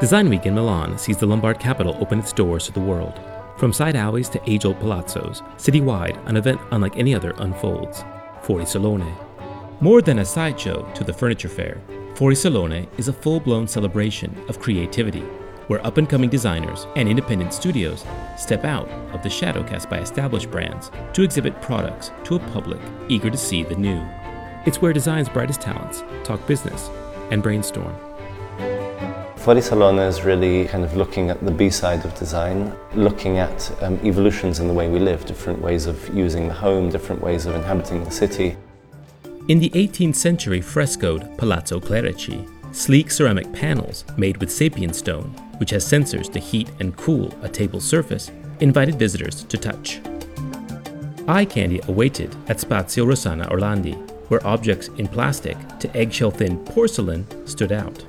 Design Week in Milan sees the Lombard capital open its doors to the world. From side alleys to age old palazzos, citywide, an event unlike any other unfolds Fuori Salone. More than a sideshow to the furniture fair, Fuori Salone is a full blown celebration of creativity, where up and coming designers and independent studios step out of the shadow cast by established brands to exhibit products to a public eager to see the new. It's where design's brightest talents talk business and brainstorm. Fuori Salone is really kind of looking at the B side of design, looking at um, evolutions in the way we live, different ways of using the home, different ways of inhabiting the city. In the 18th century frescoed Palazzo Clerici, sleek ceramic panels made with SapienStone, which has sensors to heat and cool a table surface, invited visitors to touch. Eye candy awaited at Spazio Rossana Orlandi, where objects in plastic to eggshell thin porcelain stood out.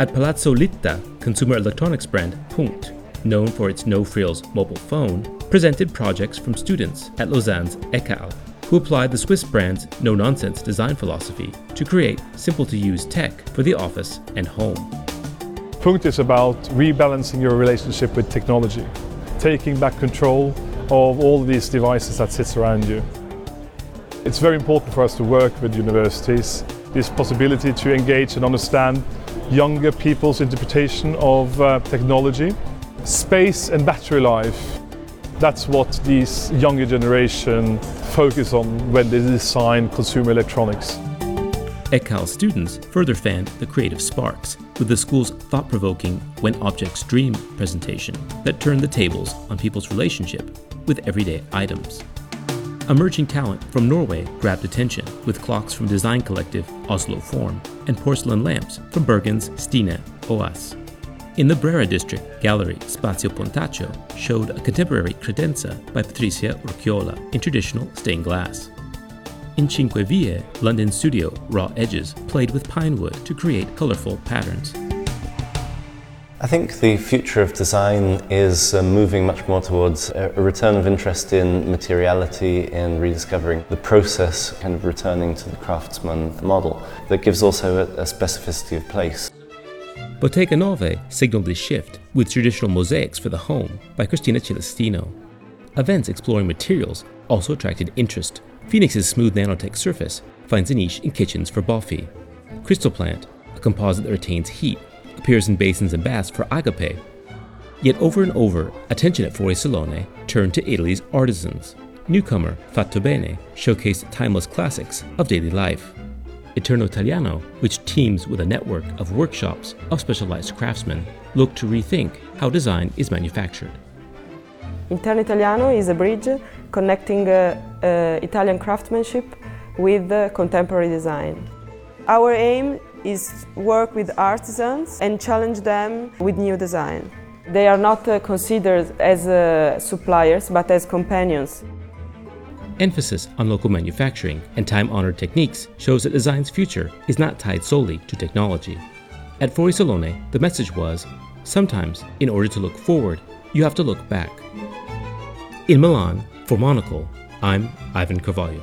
At Palazzo Litta, consumer electronics brand Punkt, known for its no frills mobile phone, presented projects from students at Lausanne's ECAL, who applied the Swiss brand's no nonsense design philosophy to create simple to use tech for the office and home. Punkt is about rebalancing your relationship with technology, taking back control of all these devices that sits around you. It's very important for us to work with universities, this possibility to engage and understand younger people's interpretation of uh, technology. Space and battery life, that's what these younger generation focus on when they design consumer electronics. ECAL students further fanned the creative sparks with the school's thought provoking When Objects Dream presentation that turned the tables on people's relationship with everyday items. Emerging talent from Norway grabbed attention with clocks from design collective Oslo Form and porcelain lamps from Bergen's Stine Aas. In the Brera district, gallery Spazio Pontaccio showed a contemporary credenza by Patricia Urquiola in traditional stained glass. In Cinque Vie, London studio Raw Edges played with pine wood to create colorful patterns. I think the future of design is uh, moving much more towards a, a return of interest in materiality, in rediscovering the process, kind of returning to the craftsman model that gives also a, a specificity of place. Bottega Nove signaled this shift with traditional mosaics for the home by Cristina Celestino. Events exploring materials also attracted interest. Fenix's smooth nanotech surface finds a niche in kitchens for Boffi. Crystal Plant, a composite that retains heat, appears in basins and baths for Agape. Yet over and over, attention at Fuori Salone turned to Italy's artisans. Newcomer Fatto Bene showcased timeless classics of daily life. Internoitaliano, which teams with a network of workshops of specialized craftsmen, look to rethink how design is manufactured. Internoitaliano is a bridge connecting uh, uh, Italian craftsmanship with uh, contemporary design. Our aim is work with artisans and challenge them with new design. They are not uh, considered as uh, suppliers but as companions. Emphasis on local manufacturing and time honored techniques shows that design's future is not tied solely to technology. At Fuori Salone, the message was sometimes, in order to look forward, you have to look back. In Milan, for Monocle, I'm Ivan Carvalho.